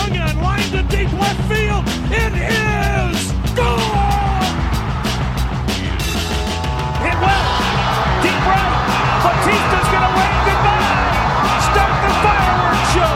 swung on, line to deep left field. It is gone! Hit well, deep right. Batista's gonna wave goodbye. Start the fireworks show.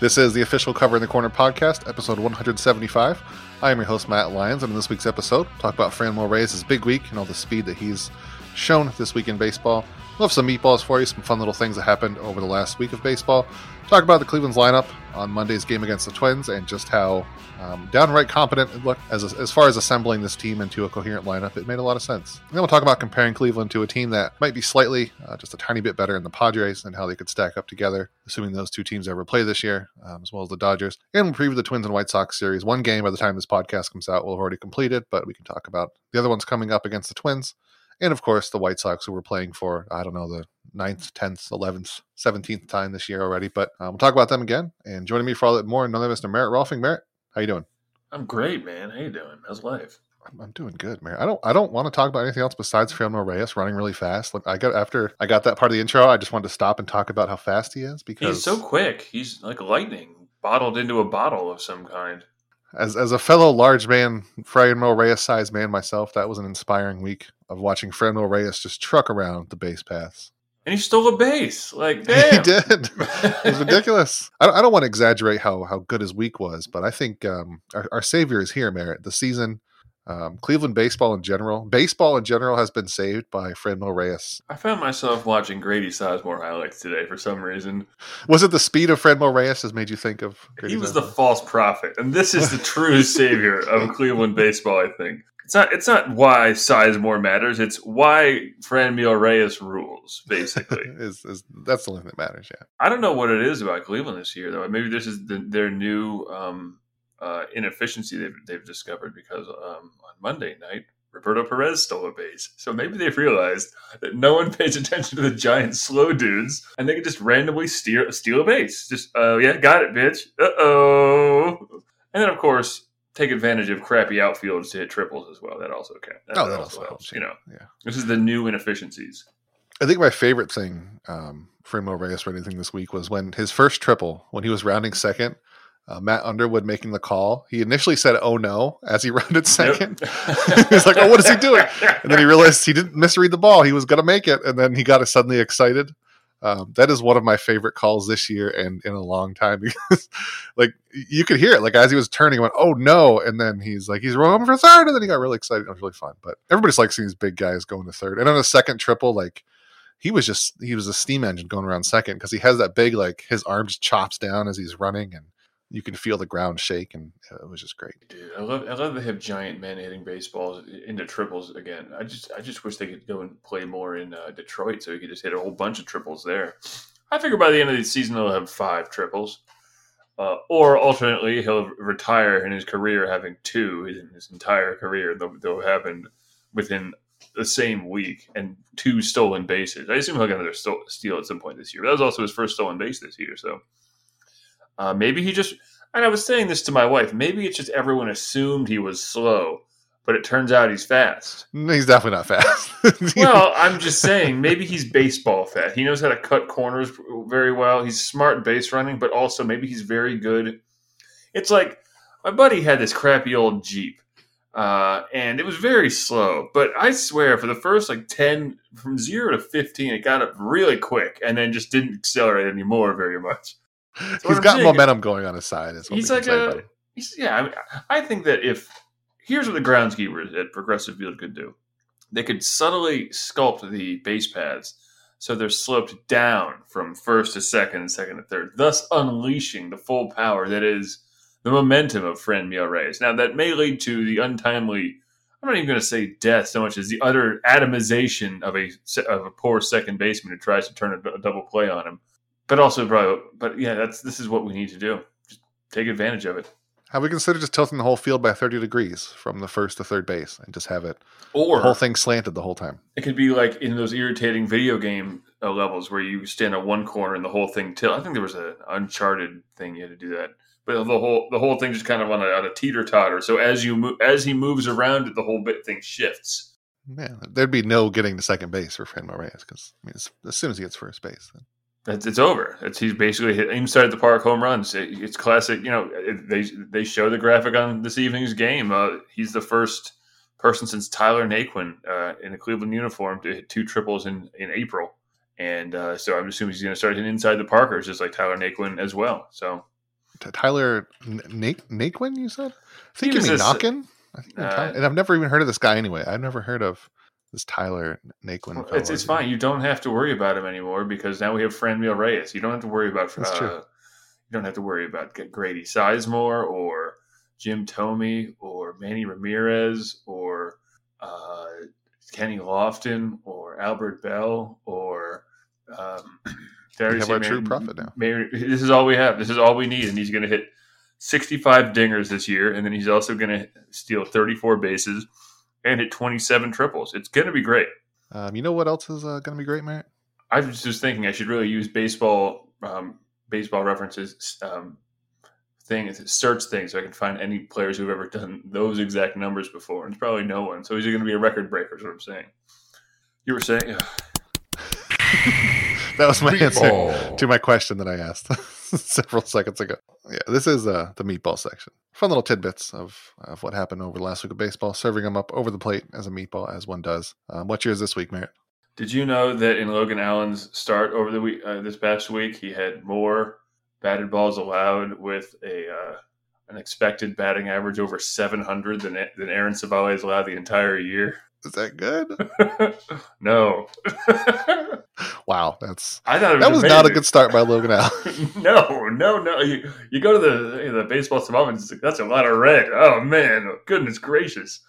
This is the official Covering the Corner podcast, episode 175. I am your host, Matt Lyons, and in this week's episode, talk about Fran Reyes' big week and all the speed that he's shown this week in baseball. We'll have some meatballs for you, some fun little things that happened over the last week of baseball. Talk about the Cleveland's lineup on Monday's game against the Twins and just how um, downright competent it looked as, as far as assembling this team into a coherent lineup. It made a lot of sense. And then we'll talk about comparing Cleveland to a team that might be slightly, uh, just a tiny bit better in the Padres and how they could stack up together, assuming those two teams ever play this year, um, as well as the Dodgers. And we'll preview the Twins and White Sox series. One game by the time this podcast comes out will have already completed, but we can talk about the other ones coming up against the Twins and of course the White Sox, who were playing for I don't know the ninth, tenth, eleventh, seventeenth time this year already. But um, we'll talk about them again. And joining me for all that more, none of us, Merritt Rohlfing. Merritt, how you doing? I'm great, man. How you doing? How's life? I'm, I'm doing good, Merritt. I don't I don't want to talk about anything else besides Franmil Reyes running really fast. Look, I got after I got that part of the intro, I just wanted to stop and talk about how fast he is because he's so quick. He's like lightning, bottled into a bottle of some kind as as a fellow large man, Franmil Reyes sized man myself, that was an inspiring week of watching Franmil Reyes just truck around the base paths. And he stole a base. Like, damn. he did. it was ridiculous. I, I, don't want to exaggerate how how good his week was, but I think um, our, our savior is here, Merritt. The season um, Cleveland baseball in general, baseball in general, has been saved by Franmil Reyes. I found myself watching Grady Sizemore highlights today for some reason. Was it the speed of Franmil Reyes that made you think of? Grady he was Sizemore? the false prophet, and this is the true savior of Cleveland baseball. I think it's not. It's not why Sizemore matters. It's why Franmil Reyes rules. Basically, is, is that's the only thing that matters. Yeah. I don't know what it is about Cleveland this year, though. Maybe this is the, their new. Um, uh, inefficiency they've, they've discovered because um, on Monday night, Roberto Perez stole a base. So maybe they've realized that no one pays attention to the giant slow dudes and they can just randomly steer, steal a base. Just, oh, uh, yeah, got it, bitch. Uh oh. And then, of course, take advantage of crappy outfields to hit triples as well. That also can. That, oh, that, also, helps. helps. You know, yeah. This is the new inefficiencies. I think my favorite thing um, for Mo Reyes for anything this week was when his first triple, when he was rounding second, uh, Matt Underwood making the call. He initially said, "Oh no," as he rounded second. Yep. he was like, "Oh, what is he doing?" And then he realized he didn't misread the ball. He was going to make it, and then he got suddenly excited. Um, that is one of my favorite calls this year and in a long time because, like, you could hear it. Like as he was turning, he went, "Oh no!" And then he's like, "He's rolling for third. and then he got really excited. It was really fun. But everybody's like seeing these big guys going to third. And on a second triple, like he was just he was a steam engine going around second because he has that big like his arms chops down as he's running and you can feel the ground shake, and it was just great. Dude, I love I love they have giant men hitting baseballs into triples again. I just I just wish they could go and play more in uh, Detroit so he could just hit a whole bunch of triples there. I figure by the end of the season they'll have five triples. Uh, or alternately, he'll retire in his career having two in his entire career. They'll, they'll happen within the same week and two stolen bases. I assume he'll get another steal at some point this year. But that was also his first stolen base this year. So uh, maybe he just, and I was saying this to my wife, maybe it's just everyone assumed he was slow, but it turns out he's fast. He's definitely not fast. well, I'm just saying, maybe he's baseball fat. He knows how to cut corners very well. He's smart base running, but also maybe he's very good. It's like my buddy had this crappy old Jeep. Uh, and it was very slow. But I swear, for the first like ten, from zero to fifteen, it got up really quick, and then just didn't accelerate anymore very much he's got saying. momentum going on his side. he's like a, he's, yeah. I, mean, I think that if here's what the groundskeepers at Progressive Field could do, they could subtly sculpt the base paths so they're sloped down from first to second and second to third, thus unleashing the full power that is the momentum of Franmil Reyes. Now that may lead to the untimely. I'm not even going to say death so much as the utter atomization of a of a poor second baseman who tries to turn a, a double play on him but also probably but yeah that's this is what we need to do. Just take advantage of it. Have we considered just tilting the whole field by 30 degrees from the first to third base and just have it or the whole thing slanted the whole time? it could be like in those irritating video game uh, levels where you stand at one corner and the whole thing tilt. I think there was an uncharted thing you had to do that. But the whole the whole thing just kind of on a, on a teeter totter so as you move as he moves around it the whole bit thing shifts. Man there'd be no getting to second base for Franmil Reyes because I mean, as soon as he gets first base, then It's, it's over. It's he's basically hit inside the park home runs. It, it's classic. You know, it, they they show the graphic on this evening's game. Uh, he's the first person since Tyler Naquin uh, in a Cleveland uniform to hit two triples in in April, and uh, so I'm assuming he's going to start hitting inside the parkers just like Tyler Naquin as well. So Tyler Na- Naquin, you said? I think He you mean Knockin. I think uh, and I've never even heard of this guy anyway. I've never heard of this Tyler Naquin. Well. It's, it's fine. You don't have to worry about him anymore because now we have Franmil Reyes. You don't have to worry about. That's uh, true. You don't have to worry about Grady Sizemore or Jim Thome or Manny Ramirez or uh, Kenny Lofton or Albert Belle or um, Darius have our Mar- true prophet now. Mar- this is all we have. This is all we need, and he's going to hit 65 dingers this year, and then he's also going to steal 34 bases and hit 27 triples. It's going to be great. Um, you know what else is uh, going to be great, Matt? I was just thinking I should really use baseball um, baseball references um, thing search thing so I can find any players who've ever done those exact numbers before. And it's probably no one. So he's going to be a record breaker. Is what I'm saying. You were saying That was my answer Meatball. to my question that I asked several seconds ago. Yeah, this is uh, the meatball section. Fun little tidbits of, of what happened over the last week of baseball, serving them up over the plate as a meatball, as one does. Um, what's yours this week, Merritt? Did you know that in Logan Allen's start over the week uh, this past week, he had more batted balls allowed with a uh, an expected batting average over 700 than than Aaron Civale has allowed the entire year? Is that good? no, Wow, that's I thought was that was not a good start by Logan Allen. no, no, no. You, you go to the the baseball savant, it's like, that's a lot of red. Oh man, goodness gracious.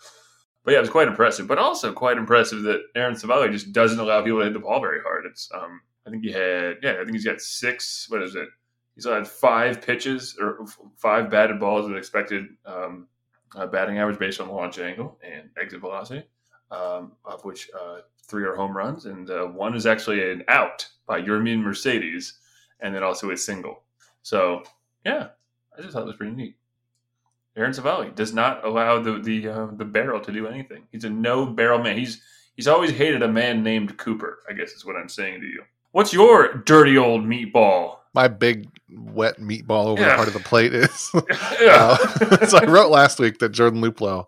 But yeah, it was quite impressive. But also quite impressive that Aaron Civale just doesn't allow people to hit the ball very hard. It's um, I think he had yeah, I think he's got six. What is it? He's had five pitches or five batted balls with expected um, uh, batting average based on launch angle and exit velocity, um, of which uh, three are home runs and uh, one is actually an out by Yermin Mercedes and then also a single. So yeah, I just thought it was pretty neat. Aaron Civale does not allow the the uh, the barrel to do anything. He's a no barrel man. He's he's always hated a man named Cooper. I guess is what I'm saying to you. What's your dirty old meatball? My big wet meatball over the Yeah. part of the plate is. Yeah. Uh, so I wrote last week that Jordan Luplow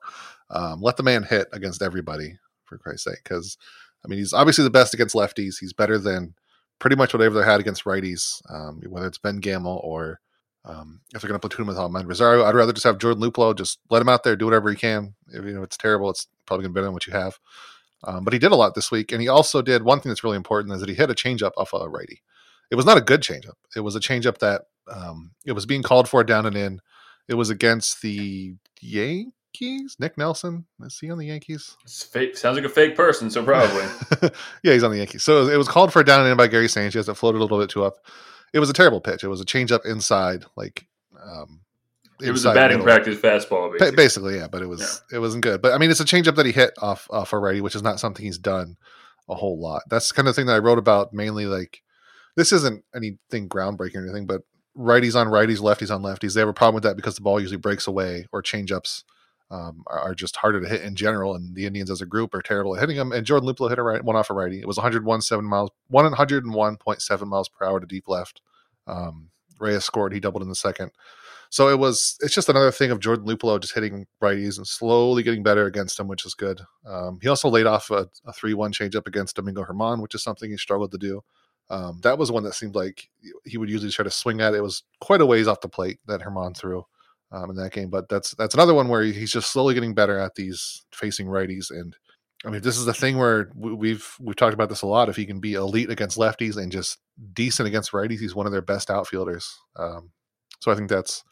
um, let the man hit against everybody, for Christ's sake. Because, I mean, he's obviously the best against lefties. He's better than pretty much whatever they had against righties, um, whether it's Ben Gamel or um, if they're going to platoon with Amed Rosario. I'd rather just have Jordan Luplow, just let him out there, do whatever he can. If you know it's terrible, it's probably going to be better than what you have. Um, but he did a lot this week, and he also did one thing that's really important is that he hit a changeup off a righty. It was not a good changeup. It was a changeup that um, it was being called for down and in. It was against the Yankees. Nick Nelson is he on the Yankees? It's fake. Sounds like a fake person. So probably. yeah, he's on the Yankees. So it was called for down and in by Gary Sanchez. It floated a little bit too up. It was a terrible pitch. It was a changeup inside, like um, it was a batting middle. practice fastball. Ba- Basically. Basically, yeah, but it was it wasn't good. But I mean, it's a changeup that he hit off off already, which is not something he's done a whole lot. That's the kind of thing that I wrote about mainly. Like, this isn't anything groundbreaking or anything, but righties on righties, lefties on lefties, they have a problem with that because the ball usually breaks away or changeups um, are, are just harder to hit in general. And the Indians as a group are terrible at hitting them. And Jordan Luplow hit a right one off a righty. It was 101.7 miles, 101.7 miles per hour to deep left. Um, Reyes scored. He doubled in the second. So it was. It's just another thing of Jordan Luplow just hitting righties and slowly getting better against him, which is good. Um, he also laid off a, a three-one changeup against Domingo German, which is something he struggled to do. Um, that was one that seemed like he would usually try to swing at. It was quite a ways off the plate that German threw um, in that game, but that's that's another one where he's just slowly getting better at these facing righties. And I mean, this is the thing where we- we've we've talked about this a lot. If he can be elite against lefties and just decent against righties, he's one of their best outfielders. Um, so I think that's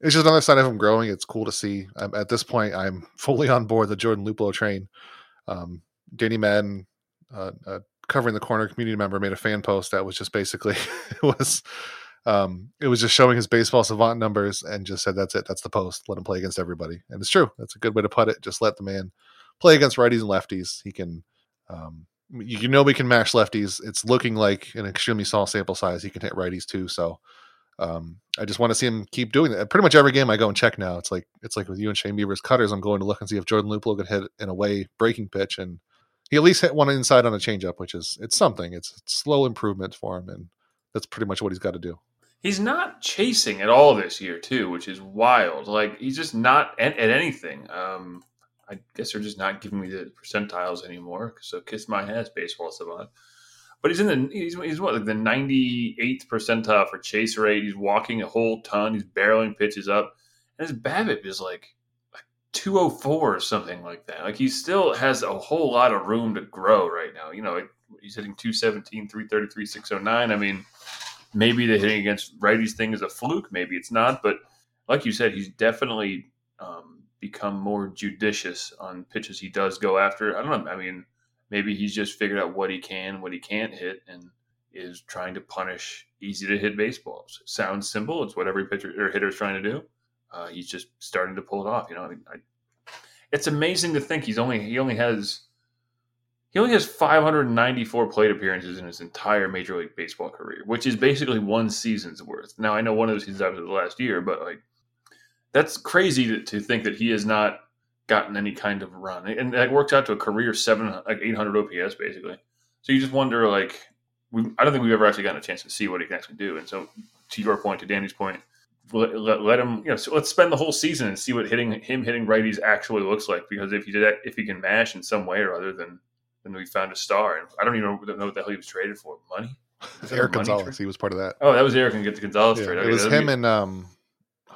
it's just another sign of him growing. It's cool to see. I'm, at this point, I'm fully on board the Jordan Luplow train. Um, Danny Madden, uh, uh, covering the corner community member, made a fan post that was just basically it was um, it was just showing his baseball savant numbers and just said that's it. That's the post. Let him play against everybody, and it's true. That's a good way to put it. Just let the man play against righties and lefties. He can. Um, you know we can mash lefties. It's looking like an extremely small sample size. He can hit righties too. So um, I just want to see him keep doing that. Pretty much every game I go and check now. It's like it's like with you and Shane Bieber's cutters. I'm going to look and see if Jordan Luplow could hit an away breaking pitch, and he at least hit one inside on a changeup, which is it's something. It's, it's slow improvement for him, and that's pretty much what he's got to do. He's not chasing at all this year, too, which is wild. Like he's just not at, at anything. Um, I guess they're just not giving me the percentiles anymore. So kiss my ass, baseball savant. But he's in the he's, he's what like the ninety eighth percentile for chase rate. He's walking a whole ton. He's barreling pitches up, and his BABIP is like two oh four or something like that. Like he still has a whole lot of room to grow right now. You know, like he's hitting 217, 333, 609. I mean, maybe the hitting against righties thing is a fluke. Maybe it's not. But like you said, he's definitely um, become more judicious on pitches he does go after. I don't know. I mean, maybe he's just figured out what he can, what he can't hit, and is trying to punish easy to hit baseballs. Sounds simple. It's what every pitcher or hitter is trying to do. Uh, he's just starting to pull it off. You know, I mean, I, it's amazing to think he's only he only has he only has 594 plate appearances in his entire Major League Baseball career, which is basically one season's worth. Now I know one of those seasons was the last year, but like that's crazy to, to think that he has not gotten any kind of run, and that works out to a career seven like 800 OPS basically. So you just wonder like we I don't think we've ever actually gotten a chance to see what he can actually do. And so to your point, to Danny's point, let, let, let him you know so let's spend the whole season and see what hitting him hitting righties actually looks like. Because if he did that, if he can mash in some way or other, then then we found a star. And I don't even know, know what the hell he was traded for. Money. Eric Gonzalez, he was part of that. Oh, that was Eric and get the Gonzalez Yeah, trade. it was him and um,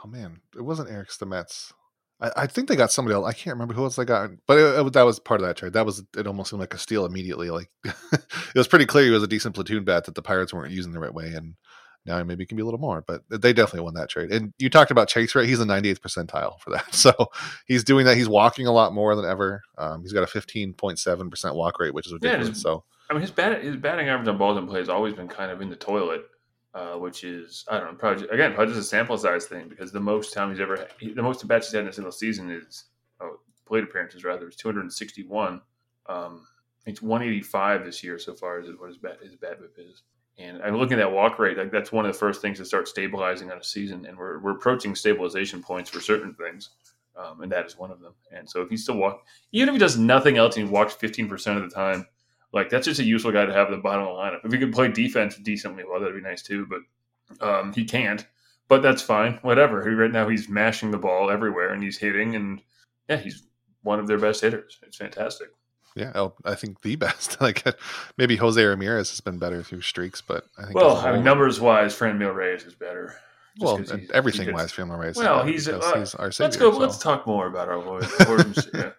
oh man, it wasn't Eric Stamets. I, I think they got somebody else. I can't remember who else they got, but it, it- that was part of that trade. That was it. Almost seemed like a steal immediately. Like it was pretty clear he was a decent platoon bat that the Pirates weren't using the right way, and now maybe it can be a little more. But they definitely won that trade. And you talked about chase rate; he's the 98th percentile for that. So he's doing that. He's walking a lot more than ever. Um, he's got a 15.7 percent walk rate, which is Yeah, ridiculous. just- so I mean, his bat his batting average on balls in play has always been kind of in the toilet, uh, which is I don't know, probably again probably just a sample size thing because the most time he's ever had, he- the most at bats he's had in a single season is oh, plate appearances rather is 261. Um, it's 185 this year so far is what his bat his BABIP is. And I'm looking at that walk rate. Like that's one of the first things to start stabilizing on a season, and we're we're approaching stabilization points for certain things, um, and that is one of them. And so if he still walk, even if he does nothing else and he walks 15 percent of the time, like that's just a useful guy to have at the bottom of the lineup. If he could play defense decently, well, that'd be nice too. But um, he can't. But that's fine. Whatever. Right now he's mashing the ball everywhere and he's hitting, and yeah, he's one of their best hitters. It's fantastic. Yeah, I think the best. like maybe Jose Ramirez has been better through streaks, but I think Well, I mean, numbers wise, Franmil Reyes is better. Just well, everything wise, Family Race. Well, he's, uh, he's our savior. Let's go. so- Let's talk more about our. Lord yeah.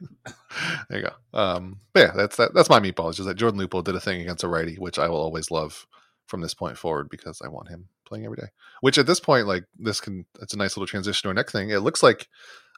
there you go. Um, but yeah, that's that. That's my meatball. It's just that Jordan Luplow did a thing against a righty, which I will always love from this point forward because I want him playing every day. Which at this point, like this can, it's a nice little transition to our next thing. It looks like,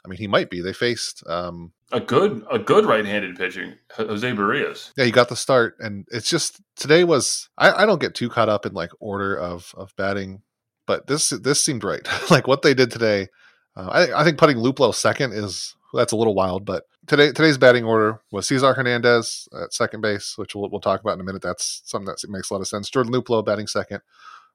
I mean, he might be. They faced, um, A good, a good right-handed pitching, Jose Berrios. yeah, he got the start, and it's just today was. I, I don't get too caught up in like order of of batting, but this this seemed right. like what they did today. Uh, I, I think putting Luplow second is that's a little wild, but today today's batting order was Cesar Hernandez at second base, which we'll, we'll talk about in a minute. That's something that makes a lot of sense. Jordan Luplow batting second,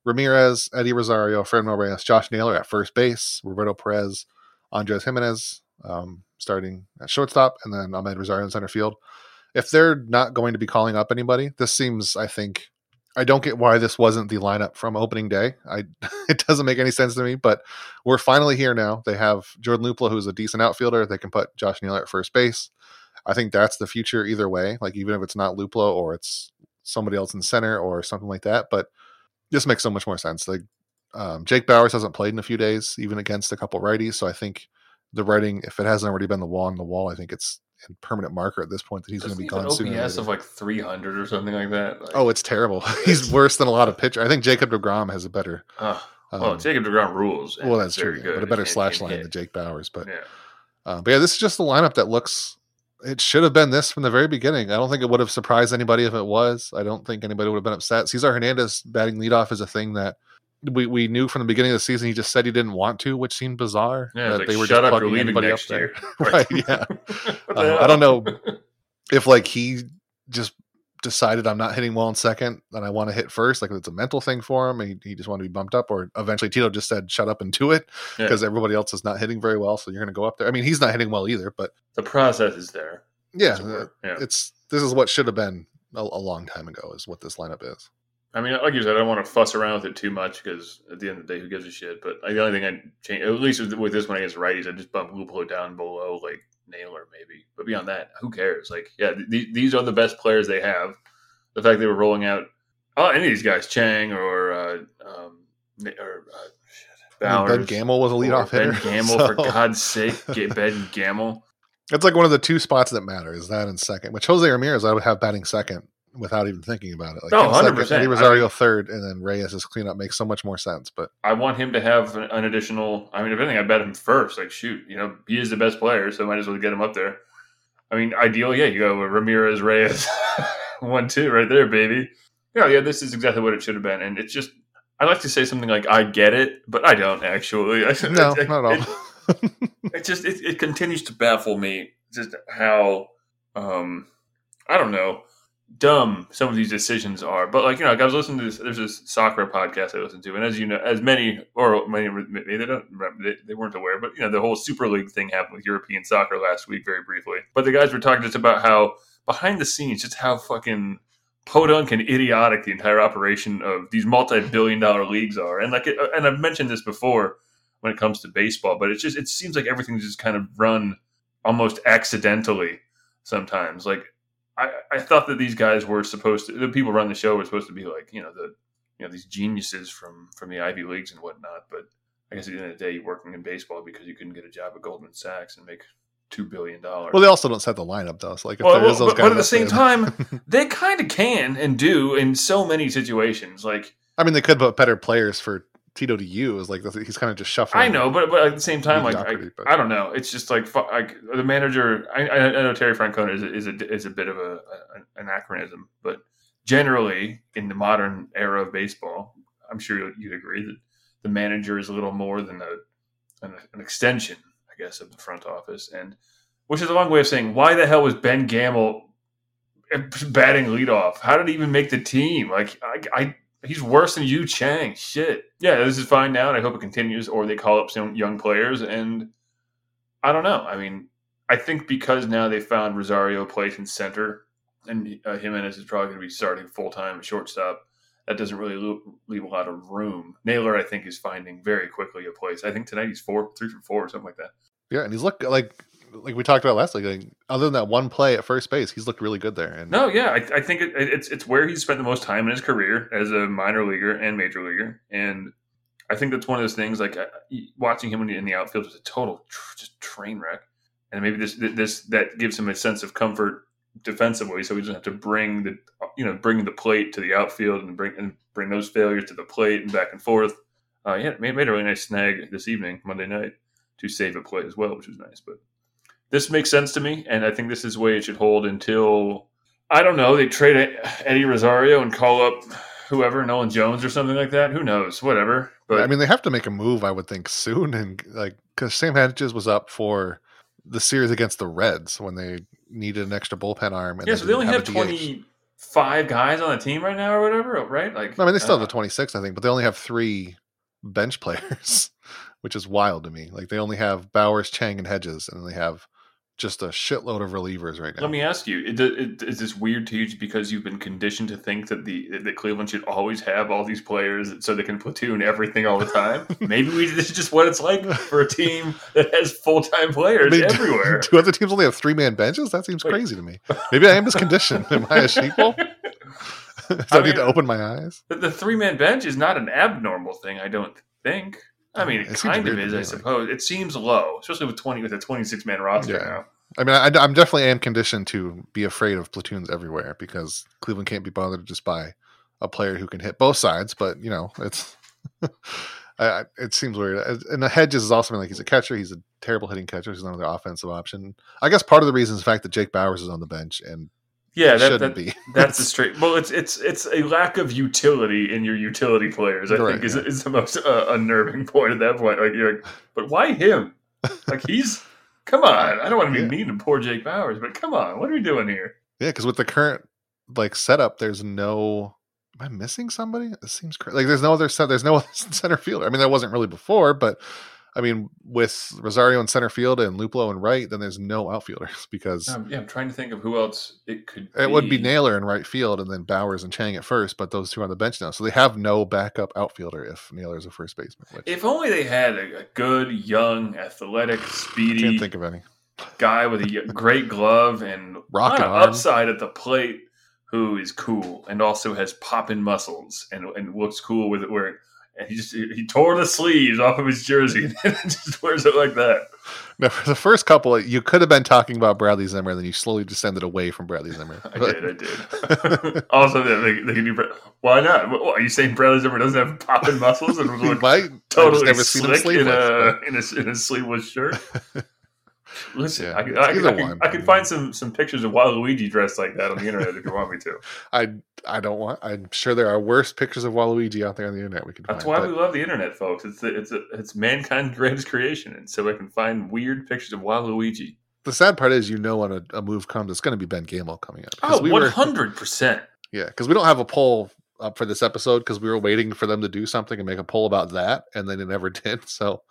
Ramirez, Eddie Rosario, Fred Reyes, Josh Naylor at first base, Roberto Perez, Andres Gimenez um, starting at shortstop, and then Amed Rosario in center field. If they're not going to be calling up anybody, this seems, I think, I don't get why this wasn't the lineup from opening day. I it doesn't make any sense to me, but we're finally here now. They have Jordan Luplow, who's a decent outfielder. They can put Josh Naylor at first base. I think that's the future either way. Like even if it's not Luplow or it's somebody else in center or something like that, but this makes so much more sense. Like um, Jake Bauers hasn't played in a few days, even against a couple righties. So I think the writing, if it hasn't already been the wall on the wall, I think it's a permanent marker at this point that he's going to be gone he have an soon. OPS of like 300 or something like that. Like, Oh, it's terrible. He's worse than a lot of pitchers. I think Jacob Degrom has a better. uh, Um, Jacob Degrom rules. well, that's true, yeah, but a better and- slash and line than Jake Bauers. But Yeah. uh, but yeah, this is just the lineup that looks. It should have been this from the very beginning. I don't think it would have surprised anybody if it was. I don't think anybody would have been upset. Cesar Hernandez batting leadoff is a thing that we, we knew from the beginning of the season. He just said he didn't want to, which seemed bizarre. Yeah, that it's they were shut just up, plugging anybody up there. right? Yeah. Uh, I don't know if like he just decided I'm not hitting well in second and I want to hit first, like it's a mental thing for him. He, he just wanted to be bumped up, or eventually Tito just said, "Shut up and do it," Yeah. because everybody else is not hitting very well, so you're going to go up there. I mean, he's not hitting well either, but the process is there. yeah, as it were. uh, yeah. it's this is what should have been a, a long time ago. Is what this lineup is. I mean, like you said, I don't want to fuss around with it too much because at the end of the day, who gives a shit? But the only thing I change, at least with, with this one against righties, I just bump Luplow down below like Naylor maybe. But beyond that, who cares? Like, yeah, th- these are the best players they have. The fact they were rolling out oh, any of these guys, Chang or uh, um, or uh, shit, Bauers, Ben Gamel was a leadoff hitter. Ben Gamel, so- for God's sake, get Ben Gamel. It's like one of the two spots that matter is that and second. Which Jose Ramirez I would have batting second without even thinking about it. Like him second, 100%. Eddie Rosario third, and then Reyes' cleanup makes so much more sense. But I want him to have an, additional. I mean, if anything, I bet him first. Like, shoot, you know, he is the best player, so might as well get him up there. I mean, ideally, yeah, you go with Ramirez, Reyes, one, two, right there, baby. Yeah, yeah, this is exactly what it should have been, and it's just. I like to say something like "I get it," but I don't actually. no, it, not at all. It, it just it, it continues to baffle me just how um I don't know dumb some of these decisions are. But like you know, like I was listening to this. There's this soccer podcast I listen to, and as you know, as many or many they don't they, they weren't aware, but you know, the whole Super League thing happened with European soccer last week, very briefly. But the guys were talking just about how behind the scenes, just how fucking podunk and idiotic the entire operation of these multi-billion dollar leagues are, and like, it, uh, and I've mentioned this before when it comes to baseball, but it's just it seems like everything's just kind of run almost accidentally sometimes. Like I, I thought that these guys were supposed to the people run the show were supposed to be like you know the you know these geniuses from from the Ivy leagues and whatnot, but I guess at the end of the day, you're working in baseball because you couldn't get a job at Goldman Sachs and make two billion dollars. well, they also don't set the lineup though. So like if Well, well, those but, guys, but at the same time, they kind of can and do in so many situations. Like I mean, they could put better players for Tito to you is Like he's kind of just shuffling. I know, but but at the same time, like I, but- I don't know. It's just like like the manager. I, I know Terry Francona is a, is a is a bit of a, a anachronism, but generally in the modern era of baseball, I'm sure you'd- agree that the manager is a little more than a an, an extension, I guess, of the front office, and which is a long way of saying why the hell was Ben Gamel eh, batting leadoff? How did he even make the team? Like I, I he's worse than Yu Chang. Shit. Yeah, this is fine now, and I hope it continues. Or they call up some young players, and I don't know. I mean, I think because now they found Rosario a place in center, and uh, Gimenez is probably going to be starting full time at shortstop. That doesn't really lo- leave a lot of room. Naylor, I think, is finding very quickly a place. I think tonight he's four, three for four, or something like that. Yeah, and he's looked like like we talked about last week. Like, other than that one play at first base, he's looked really good there. And No, yeah, I, I think it, it's it's where he's spent the most time in his career as a minor leaguer and major leaguer, and I think that's one of those things. Like uh, watching him in the outfield was a total tr- train wreck, and maybe this this that gives him a sense of comfort defensively, so he doesn't have to bring the you know bring the plate to the outfield and bring and bring those failures to the plate and back and forth. Uh, yeah, made, made a really nice snag this evening, Monday night, to save a play as well, which was nice. But this makes sense to me, and I think this is the way it should hold until I don't know. They trade Eddie Rosario and call up whoever, Nolan Jones or something like that. Who knows? Whatever. But I mean, they have to make a move, I would think, soon, and like because Sam Hedges was up for the series against the Reds when they needed an extra bullpen arm. And yeah, so they only have DH. twenty five guys on the team right now, or whatever, right? Like, I mean, they still have uh, the 26, I think, but they only have three bench players, which is wild to me. Like they only have Bauers, Chang, and Hedges, and they have just a shitload of relievers right now. Let me ask you: it, it, Is this weird to you because you've been conditioned to think that the that Cleveland should always have all these players so they can platoon everything all the time? Maybe we, this is just what it's like for a team that has full time players I mean, everywhere. Do other teams only have three man benches? That seems Wait. crazy to me. Maybe I am just conditioned. Am I a sheeple? Do I, I need to open my eyes? But the three man bench is not an abnormal thing, I don't think. I mean, it, It kind of is, I me, like- suppose. It seems low, especially with twenty with a twenty six man roster Yeah. now. I mean, I, I'm definitely am conditioned to be afraid of platoons everywhere because Cleveland can't be bothered to just buy a player who can hit both sides. But you know, it's I, it seems weird. And the Hedges is also like he's a catcher. He's a terrible hitting catcher. He's not another offensive option. I guess part of the reason is the fact that Jake Bauers is on the bench and Yeah, that, shouldn't that, be. that's a straight. Well, it's it's it's a lack of utility in your utility players. I think is, yeah. is the most uh, unnerving point at that point. Like you're like, but why him? Like he's come on. I don't want to be Yeah. mean to poor Jake Bauers, but come on, what are we doing here? Yeah, because with the current like setup, there's no. Am I missing somebody? It seems crazy. Like there's no other set. There's no other center fielder. I mean, there wasn't really before, but I mean, with Rosario in center field and Luplow in right, then there's no outfielders because Um, yeah, I'm trying to think of who else it could. it would be Naylor in right field and then Bauers and Chang at first, but those two are on the bench now, so they have no backup outfielder if Naylor's a first baseman. Which If only they had a, a good, young, athletic, speedy can't think of any. guy with a great glove and Rocket upside at the plate who is cool and also has popping muscles and, and looks cool with it where and he just he tore the sleeves off of his jersey and just wears it like that. Now, for the first couple, you could have been talking about Bradley Zimmer, and then you slowly descended away from Bradley Zimmer. I did, I did. also, they, they can do. Why not? What, are you saying Bradley Zimmer doesn't have popping muscles and He look might. I've just totally never seen him slick in a, in a in a sleeveless shirt? Listen, Yeah, I, could- I, could- I, could. I could find some some pictures of Waluigi dressed like that on the internet if you want me to. I I don't want. I'm sure there are worse pictures of Waluigi out there on the internet. We could. That's find, why but we love the internet, folks. It's a, it's a, it's mankind's greatest creation, and so I can find weird pictures of Waluigi. the sad part is, you know, when a, a move comes, it's going to be Ben Gamel coming up. Oh, one hundred percent. Yeah, because we don't have a poll up for this episode because we were waiting for them to do something and make a poll about that, and then it never did. So,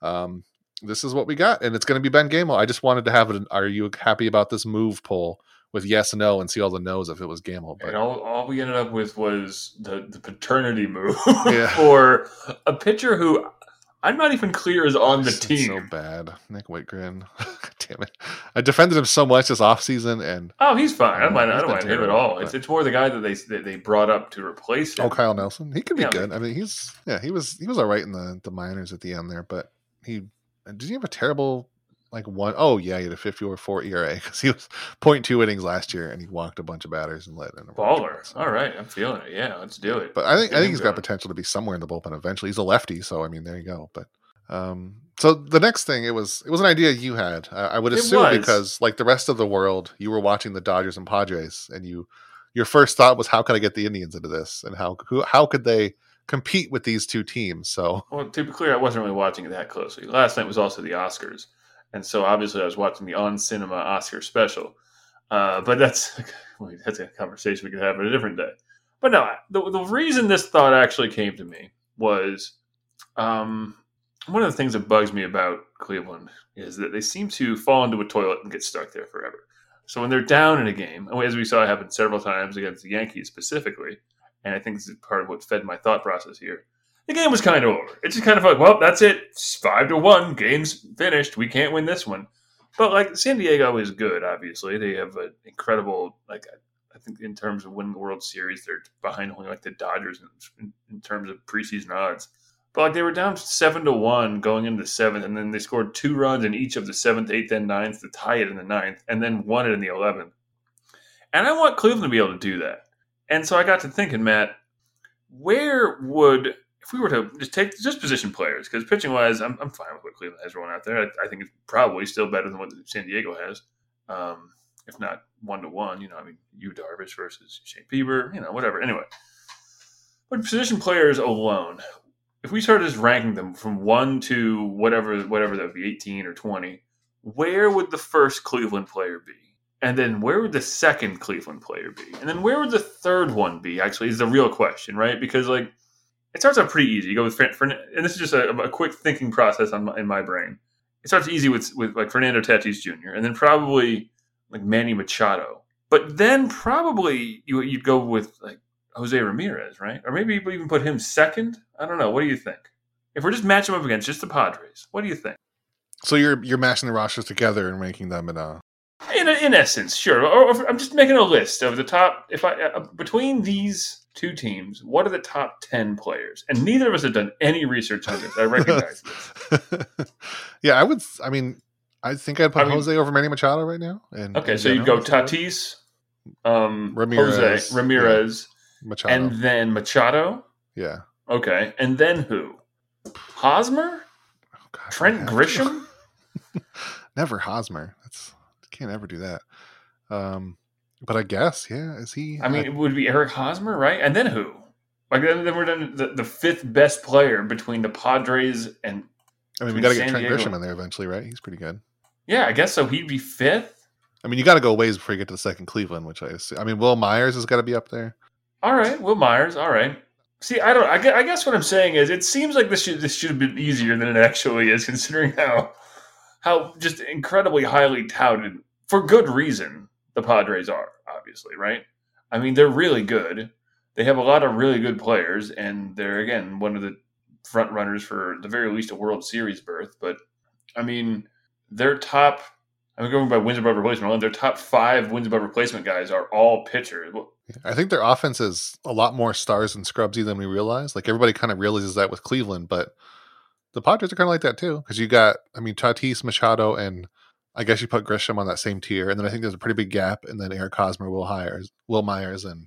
um, this is what we got, and it's going to be Ben Gamel. I just wanted to have it. Are you happy about this move poll with yes and no, and see all the no's if it was Gamel? But And all, all we ended up with was the, the paternity move Yeah. for a pitcher who I'm not even clear is on the It's so team. bad, Nick Wittgren. Damn it! I defended him so much this offseason, and Oh, he's fine. I don't mm, mind. I don't mind him at all. but- It's it's more the guy that they that they brought up to replace him. oh, Kyle Nelson, he could be Yeah, good. I mean, he's yeah, he was he was all right in the the minors at the end there, but he did he have a terrible like one oh yeah, he had a fifty or four ERA because he was 0.2 innings last year and he walked a bunch of batters and let in a Baller. All right, I'm feeling it. Yeah, let's do it. But I think I think he's got potential to be somewhere in the bullpen eventually. He's a lefty, so I mean, there you go. But um, so the next thing it was it was an idea you had. I, I would assume because like the rest of the world, you were watching the Dodgers and Padres, and you your first thought was how could I get the Indians into this, and how who how could they compete with these two teams? So Well, to be clear, I wasn't really watching it that closely. Last night was also the Oscars, and so obviously I was watching the on cinema Oscar special. Uh, but that's that's a conversation we could have on a different day. But no, the the reason this thought actually came to me was um, one of the things that bugs me about Cleveland is that they seem to fall into a toilet and get stuck there forever. So when they're down in a game, as we saw happen several times against the Yankees specifically, and I think this is part of what fed my thought process here the game was kind of over. It's just kind of like, well, that's it. It's five to one. Game's finished. We can't win this one. But like San Diego is good. Obviously, they have an incredible like. I think in terms of winning the World Series, they're behind only like the Dodgers in, in terms of preseason odds. But like they were down seven to one going into the seventh, and then they scored two runs in each of the seventh, eighth, and ninth to tie it in the ninth, and then won it in the eleventh. And I want Cleveland to be able to do that. And so I got to thinking, Matt, where would if we were to just take just position players, because pitching wise, I'm, I'm fine with what Cleveland has rolling out there. I, I think it's probably still better than what San Diego has, um, if not one to one. You know, I mean, you Darvish versus Shane Bieber, you know, whatever. Anyway, but position players alone, if we started just ranking them from one to whatever, whatever that would be, 18 or 20, where would the first Cleveland player be? And then where would the second Cleveland player be? And then where would the third one be? Actually, is the real question, right? Because like it starts out pretty easy. You go with Fern, and this is just a, a quick thinking process my, in my brain. It starts easy with with like Fernando Tatis Jr. and then probably like Manny Machado, but then probably you you'd go with like Jose Ramirez, right? Or maybe even put him second. I don't know. What do you think? If we're just matching up against just the Padres, what do you think? so you're you're mashing the rosters together and making them in a In, in essence, sure. Or, or I'm just making a list of the top. If I uh, between these two teams, what are the top ten players? And neither of us have done any research on this. I recognize this. yeah, I would. I mean, I think I'd put I mean- Jose over Manny Machado right now. And Okay, so you'd go Tatis, um, Ramirez, Jose, Ramirez, Machado. and then Machado. yeah, Okay, and then who? Hosmer, Oh, God, Trent I have to. Grisham. Never Hosmer. Can't ever do that. Um, but I guess yeah. Is he? I mean, it would be Eric Hosmer, right? And then who? Like then, then we're done the, the fifth best player between the Padres and I mean, we got to get Trent Diego- Grisham in there eventually, right? He's pretty good. yeah, I guess so. He'd be fifth. I mean, you got to go ways before you get to the second Cleveland, which I assume. I mean, Wil Myers has got to be up there. All right, Wil Myers. All right, See, I don't. I gue- I guess what I'm saying is, it seems like this should this should have been easier than it actually is, considering how how just incredibly highly touted for good reason the Padres are. Obviously, right? I mean, they're really good. They have a lot of really good players, and they're again one of the front runners for the very least a World Series berth. But I mean, their top. I'm going by wins above replacement. Their top five wins above replacement guys are all pitchers. I think their offense is a lot more stars and scrubsy than we realize. Like everybody kind of realizes that with Cleveland, but the Padres are kind of like that too. Because you got, I mean, Tatis, Machado, and I guess you put Grisham on that same tier, and then I think there's a pretty big gap, and then Eric Hosmer, Will Hires, Wil Myers, and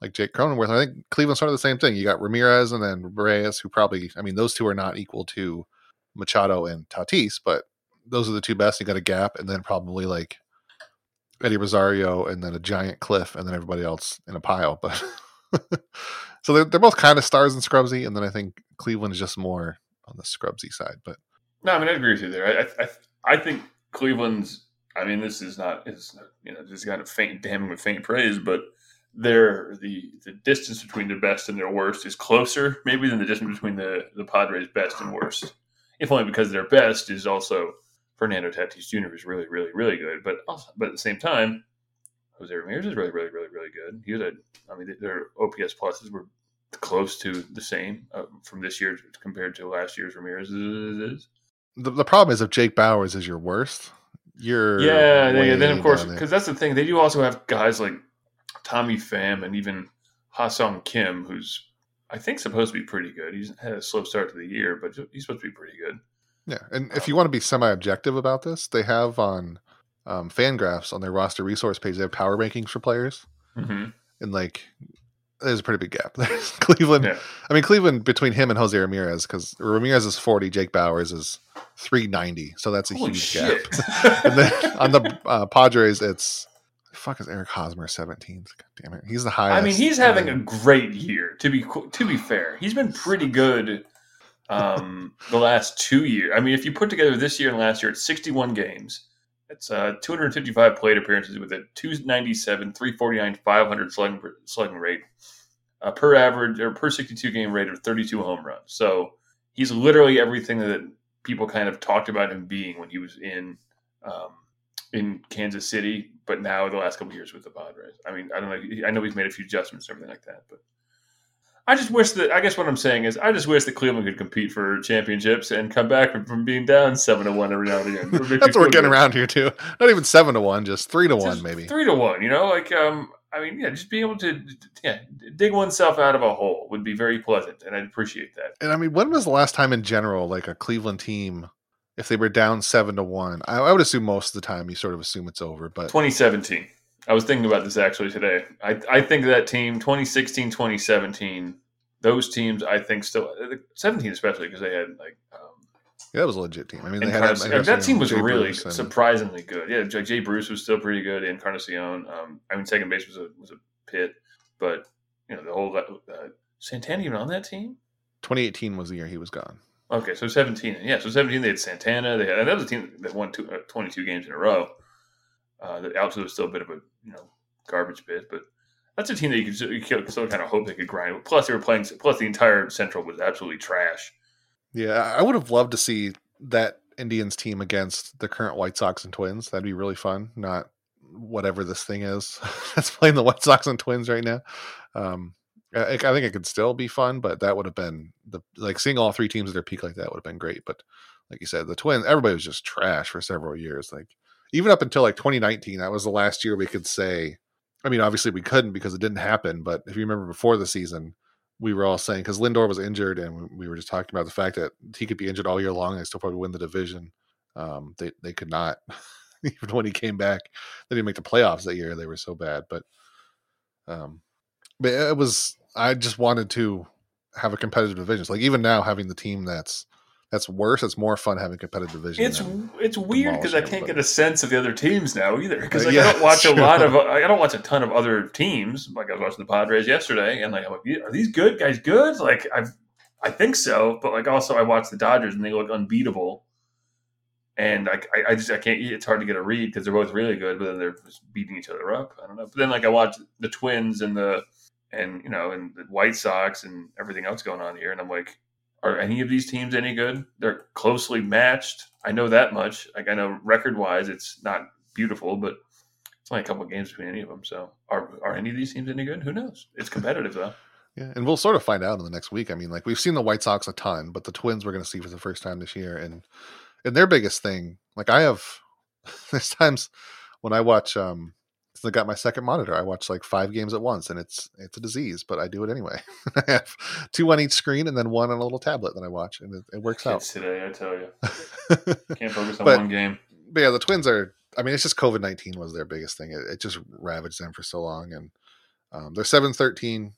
like Jake Cronenworth. I think Cleveland's sort of the same thing. You got Ramirez and then Reyes, who probably, I mean, those two are not equal to Machado and Tatis, but those are the two best. You got a gap, and then probably like Eddie Rosario, and then a giant cliff, and then everybody else in a pile. But so they're, they're both kind of stars and scrubsy, and then I think Cleveland is just more on the scrubsy side. But No, I mean I agree with you there. I I, I think Cleveland's. I mean, this is not is you know just kind of faint damning with faint praise, but their the the distance between their best and their worst is closer maybe than the distance between the the Padres' best and worst. If only because their best is also Fernando Tatis Jr. is really really really good, but also but at the same time. Jose Ramirez is really, really, really, really good. He was a, I mean, their OPS pluses were close to the same uh, from this year compared to last year's Ramirez is. The, the problem is if Jake Bauers is your worst, you're Yeah, they, then of course, because that's the thing. They do also have guys like Tommy Pham and even Ha-Seong Kim, who's I think supposed to be pretty good. He's had a slow start to the year, but he's supposed to be pretty good. Yeah, and if you want to be semi-objective about this, they have on um, Fangraphs on their roster resource page they have power rankings for players, Mm-hmm. and like there's a pretty big gap. There's Cleveland. Yeah. I mean, Cleveland between him and Jose Ramirez because Ramirez is 40, Jake Bauers is 390, so that's a Holy huge shit! gap. and then on the uh, Padres, it's fuck is Eric Hosmer 17. God damn it, he's the highest. I mean, he's having a great year. To be to be fair, he's been pretty good um, the last two years. I mean, if you put together this year and last year, it's 61 games. It's uh, 255 plate appearances with a 297, 349, 500 slugging, slugging rate uh, per average or per 62 game rate of 32 home runs. So he's literally everything that people kind of talked about him being when he was in um, in Kansas City, but now the last couple of years with the Padres. I mean, I don't know. I know he's made a few adjustments and everything like that, but I just wish that. I guess what I'm saying is, I just wish that Cleveland could compete for championships and come back from, from being down seven to one every now and again. It would make me That's what we're getting around here too. Not even seven to one, just three to one, maybe. three to one. You know, like um, I mean, yeah, just being able to yeah dig oneself out of a hole would be very pleasant, and I'd appreciate that. And I mean, when was the last time in general, like a Cleveland team, if they were down seven to one? I, I would assume most of the time you sort of assume it's over, but 2017. I was thinking about this actually today. I, I think that team 2016, 2017, those teams I think still uh, 17 especially because they had like yeah, that was a legit team. I mean, they had Encarnacion. Encarnacion, that team was Jay really Bruce, and- surprisingly good. Yeah, Jay, Jay Bruce was still pretty good. Encarnacion. Um, I mean, second base was a was a pit, but you know the whole uh, Santana even on that team. 2018 was the year he was gone. Okay, so 17. Yeah, so 17 they had Santana. They had another team that won two, uh, 22 games in a row. Uh, the altitude was still a bit of a you know garbage bit, but that's a team that you could, you could still kind of hope they could grind. Plus, they were playing. Plus, the entire Central was absolutely trash. Yeah, I would have loved to see that Indians team against the current White Sox and Twins. That'd be really fun. Not whatever this thing is that's playing the White Sox and Twins right now. Um, I, I think it could still be fun, but that would have been the like seeing all three teams at their peak like that would have been great. But like you said, the Twins, everybody was just trash for several years. Like even up until like 2019, that was the last year we could say. I mean, obviously we couldn't because it didn't happen. But if you remember before the season, we were all saying because Lindor was injured, and we were just talking about the fact that he could be injured all year long and still probably win the division. Um, they they could not, even when he came back, they didn't make the playoffs that year. They were so bad, but um, but it was. I just wanted to have a competitive division. So like even now, having the team that's that's worse, it's more fun having competitive division. It's it's weird because I can't everybody. get a sense of the other teams now either. Because Uh, like, yeah, I don't watch a lot of I don't watch a ton of other teams. Like I was watching the Padres yesterday, and like I'm like, are these good guys? Good? Like I've I think so, but like also I watch the Dodgers and they look unbeatable. And I, I, I just I can't. It's hard to get a read because they're both really good, but then they're just beating each other up. I don't know. But then like I watch the Twins and the and you know, and the White Sox and everything else going on here. And I'm like, are any of these teams any good? They're closely matched. I know that much. Like I know record wise, it's not beautiful, but it's only a couple games between any of them. So are are any of these teams any good? Who knows? It's competitive though. Yeah, and we'll sort of find out in the next week. I mean, like we've seen the White Sox a ton, but the Twins we're going to see for the first time this year, and and their biggest thing, like I have, there's times when I watch, um, I got my second monitor. I watch like five games at once, and it's it's a disease, but I do it anyway. I have two on each screen, and then one on a little tablet that I watch, and it, it works Kids out. today, I tell you, can't focus on But- one game. but yeah, the Twins are. I mean, it's just COVID nineteen was their biggest thing. It, it just ravaged them for so long, and um, they're seven thirteen.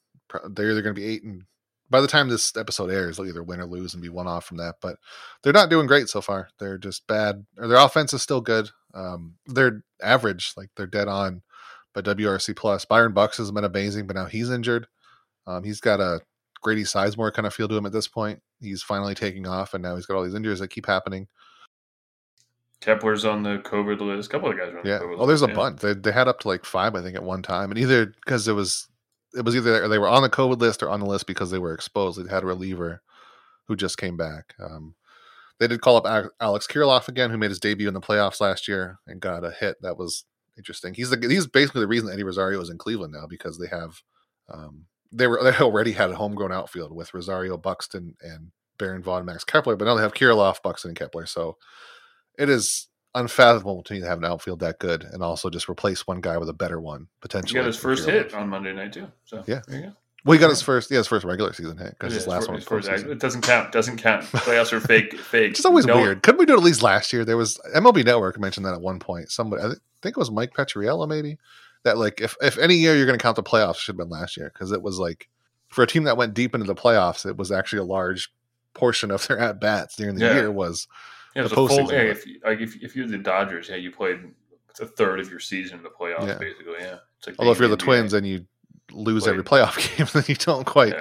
They're either going to be eight and by the time this episode airs, they'll either win or lose and be one off from that. But they're not doing great so far. They're just bad. Or their offense is still good. Um, they're average, like they're dead on. But WRC plus, Byron Buxton has been amazing, but now he's injured. Um, he's got a Grady Sizemore kind of feel to him at this point. He's finally taking off, and now he's got all these injuries that keep happening. Kepler's on the COVID list. A couple of guys are on Yeah. the COVID Oh, there's a yeah. bunch. They they had up to like five, I think, at one time, and either because it was it was either they were on the COVID list or on the list because they were exposed. They had a reliever who just came back. Um, they did call up Alex Kirilloff again, who made his debut in the playoffs last year and got a hit. That was interesting. He's the he's basically the reason Eddie Rosario is in Cleveland now because they have um, they were they already had a homegrown outfield with Rosario, Buxton, and Baron Vaughn, Max Kepler, but now they have Kirilloff, Buxton, and Kepler. So it is unfathomable to me to have an outfield that good and also just replace one guy with a better one potentially. He got his first Kirilloff. hit on Monday night too. So Yeah. there you go. Well, he got his first, yeah, his first regular season hit because his last for- one was postseason. It doesn't count. Doesn't count. Playoffs are fake. Fake. Is always No- weird. Couldn't we do it at least last year? There was MLB Network mentioned that at one point. Somebody, I thi- think it was Mike Petriello, maybe. That like, if if any year you're going to count the playoffs, should have been last year because it was like for a team that went deep into the playoffs, it was actually a large portion of their at bats during the Yeah. year was Yeah, the full. Yeah, if like if if you're the Dodgers, yeah, you played a third of your season in the playoffs, Yeah. basically. Yeah. It's like although if you're the NBA. Twins and you lose every playoff game, then you don't quite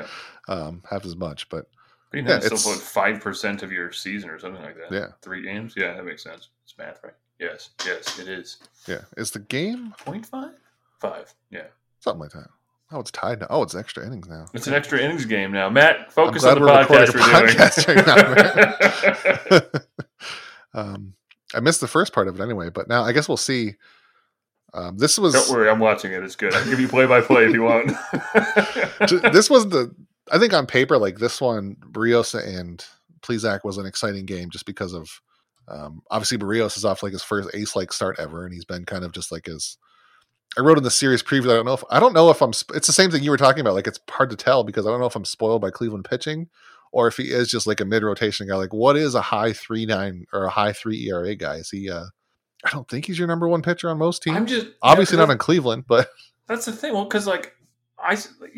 um, have as much. But Yeah, know, still it's- put five percent of your season or something like that. Yeah. Three games. Yeah, that makes sense. It's math, right? Yes. Yes, it is. yeah, is the game Point five. Five. Yeah. something like that? Oh, it's tied now. Oh, it's extra innings now. It's an extra innings game now. Matt, focus on the podcast we're podcast doing. right um, I missed the first part of it anyway, but now I guess we'll see. Um, this was Don't worry, I'm watching it. It's good. I'll give you play by play if you want. this was the I think on paper like this one Berrios and Plesac was an exciting game just because of um, obviously Berrios is off like his first ace like start ever and he's been kind of just like his I wrote in the series preview I don't know if I don't know if I'm it's the same thing you were talking about like it's hard to tell because I don't know if I'm spoiled by Cleveland pitching or if he is just like a mid rotation guy like what is a high 3 9 or a high 3 ERA guy is he uh I don't think he's your number one pitcher on most teams I'm just obviously yeah, not in Cleveland but That's the thing. Well, because like I,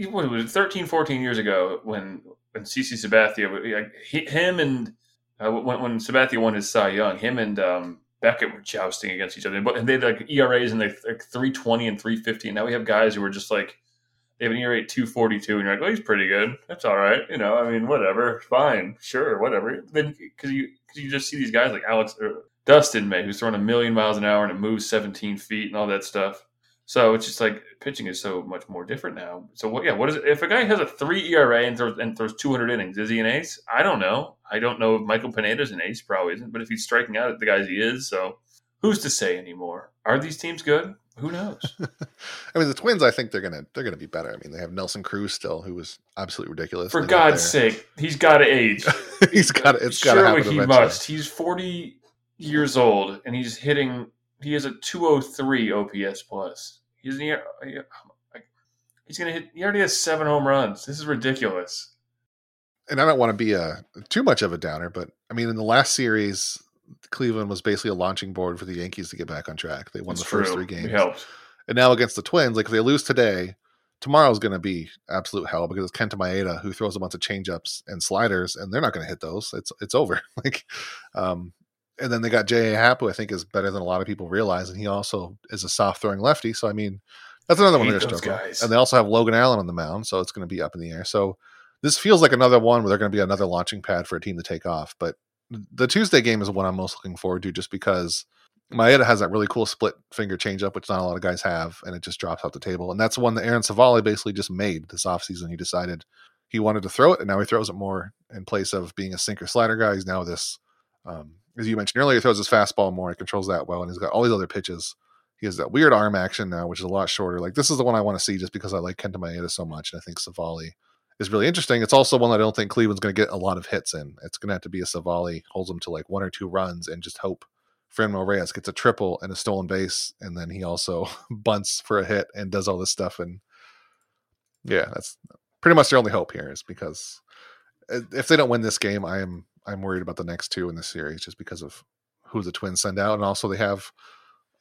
what was it, 13, 14 years ago when when CC Sabathia, like, he, him and uh, when when Sabathia won his Cy Young, him and um, Beckett were jousting against each other, but and they had like ERAs in like, like three twenty and three fifty. And now we have guys who are just like they have an ERA at two forty two, and you're like, oh, he's pretty good. That's all right. You know, I mean, whatever, fine, sure, whatever. Then because you because you just see these guys like Alex or Dustin May, who's throwing a million miles an hour and it moves seventeen feet and all that stuff. So it's just like pitching is so much more different now. So what? Yeah, what is it? If a guy has a three ERA and throws and throws 200 innings, is he an ace? I don't know. I don't know if Michael Pineda's an ace. Probably isn't. But if he's striking out at the guys he is, so who's to say anymore? Are these teams good? Who knows? I mean, the Twins. I think they're gonna they're gonna be better. I mean, they have Nelson Cruz still, who was absolutely ridiculous. For God's sake, he's got to age. he's got it's got to happen he eventually. must. He's 40 years old and he's hitting. He has a 203 OPS plus. He's near. He's gonna hit. He already has seven home runs. This is ridiculous. And I don't want to be a too much of a downer, but I mean, in the last series, Cleveland was basically a launching board for the Yankees to get back on track. They won It's the first true. three It games, helped. and now against the Twins, like if they lose today, tomorrow's going to be absolute hell because it's Kenta Maeda who throws a bunch of changeups and sliders, and they're not going to hit those. It's it's over. like, um, and then they got J. A. Happ, who I think is better than a lot of people realize, and he also is a soft throwing lefty. So I mean, that's another one they're struggling. And they also have Logan Allen on the mound, so it's going to be up in the air. So this feels like another one where they're going to be another launching pad for a team to take off. But the Tuesday game is one I'm most looking forward to, just because Maeda has that really cool split finger changeup, which not a lot of guys have, and it just drops off the table. And that's one that Aaron Civale basically just made this offseason. He decided he wanted to throw it, and now he throws it more in place of being a sinker slider guy. He's now this, um, as you mentioned earlier, he throws his fastball more. He controls that well, and he's got all these other pitches. He has that weird arm action now, which is a lot shorter. Like this is the one I want to see just because I like Kenta Maeda so much, and I think Civale is really interesting. It's also one that I don't think Cleveland's going to get a lot of hits in. It's going to have to be a Civale holds them to like one or two runs and just hope Franmil Reyes gets a triple and a stolen base, and then he also bunts for a hit and does all this stuff. And yeah, that's pretty much their only hope here is because uh, if they don't win this game, I am I'm worried about the next two in the series just because of who the Twins send out, and also they have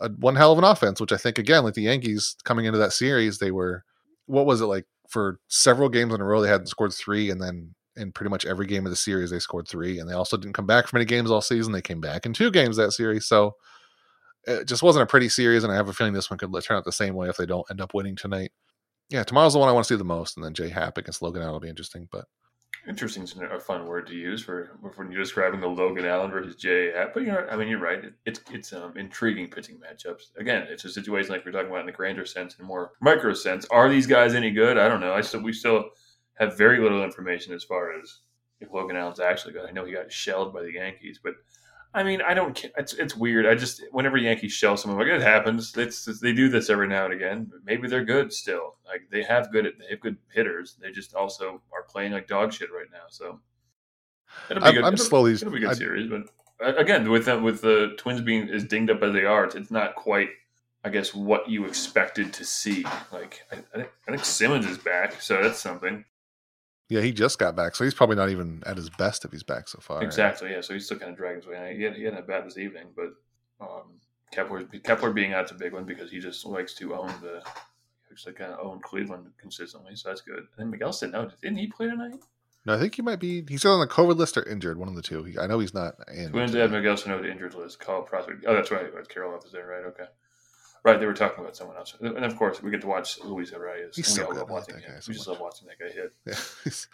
a, one hell of an offense, which I think again, like the Yankees coming into that series, they were what was it like for several games in a row they hadn't scored three, and then in pretty much every game of the series they scored three, and they also didn't come back from any games all season. They came back in two games that series, so it just wasn't a pretty series. And I have a feeling this one could turn out the same way if they don't end up winning tonight. Yeah, tomorrow's the one I want to see the most, and then Jay Happ against Logan Allen will be interesting. But interesting is a fun word to use for when you're describing the Logan Allen versus Jay But you know, I mean, you're right. It's it's um, intriguing pitching matchups. Again, it's a situation like we're talking about in the grander sense and more micro sense. Are these guys any good? I don't know. I still we still have very little information as far as if Logan Allen's actually good. I know he got shelled by the Yankees, but I mean, I don't. It's it's weird. I just whenever Yankees shell someone, like it happens. It's, they do this every now and again. Maybe they're good still. Like they have good they have good hitters. They just also are playing like dog shit right now. So it'll be I'm, good. I'm it'll, slowly. It'll be a good I, series, but uh, again, with them, with the Twins being as dinged up as they are, it's not quite. I guess what you expected to see. Like I, I think I think Simmons is back, so that's something. Yeah, he just got back, so he's probably not even at his best if he's back so far. Exactly. Yeah, so he's still kind of dragging his way. He had, he had a bad this evening, but um, Kepler Kepler being out's a big one because he just likes to own the, actually kind of own Cleveland consistently, so that's good. And then Miguel Sano, didn't he play tonight? No, I think he might be. He's still on the COVID list or injured, one of the two. He, I know he's not in. Twins had Miguel Sano the injured list. Call prospect. Oh, that's right. Carol is there, right? Okay. Right, they were talking about someone else, and of course, we get to watch Luis Arraez. He's so we good. watching him. We just love watching that guy hit. Yeah.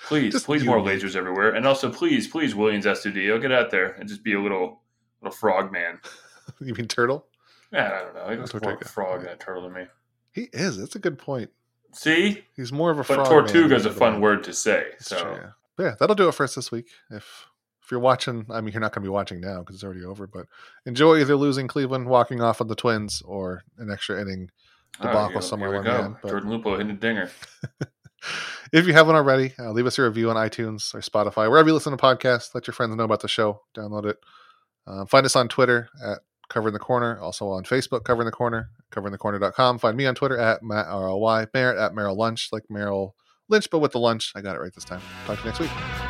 please, please, more lasers everywhere, and also, please, please, Willians Astudillo, get out there and just be a little, little frog man. you mean turtle? Yeah, I don't know. He's more a frog than a turtle to me. He is. That's a good point. See, he's more of a. But Tortuga is a fun word to say. so true, yeah. yeah, that'll do it for us this week. If if you're watching, I mean, you're not going to be watching now because it's already over, but enjoy either losing Cleveland, walking off on the Twins, or an extra inning debacle oh, somewhere along the end. But... Jordan Luplow hitting a dinger. if you haven't already, uh, leave us a review on iTunes or Spotify, wherever you listen to podcasts. Let your friends know about the show. Download it. Uh, find us on Twitter at Covering the Corner. Also on Facebook, Covering the Corner, coveringthecorner.com. Find me on Twitter at Matt R-L-Y, Merritt at Merrill Lunch, like Merrill Lynch, but with the lunch. I got it right this time. Talk to you next week.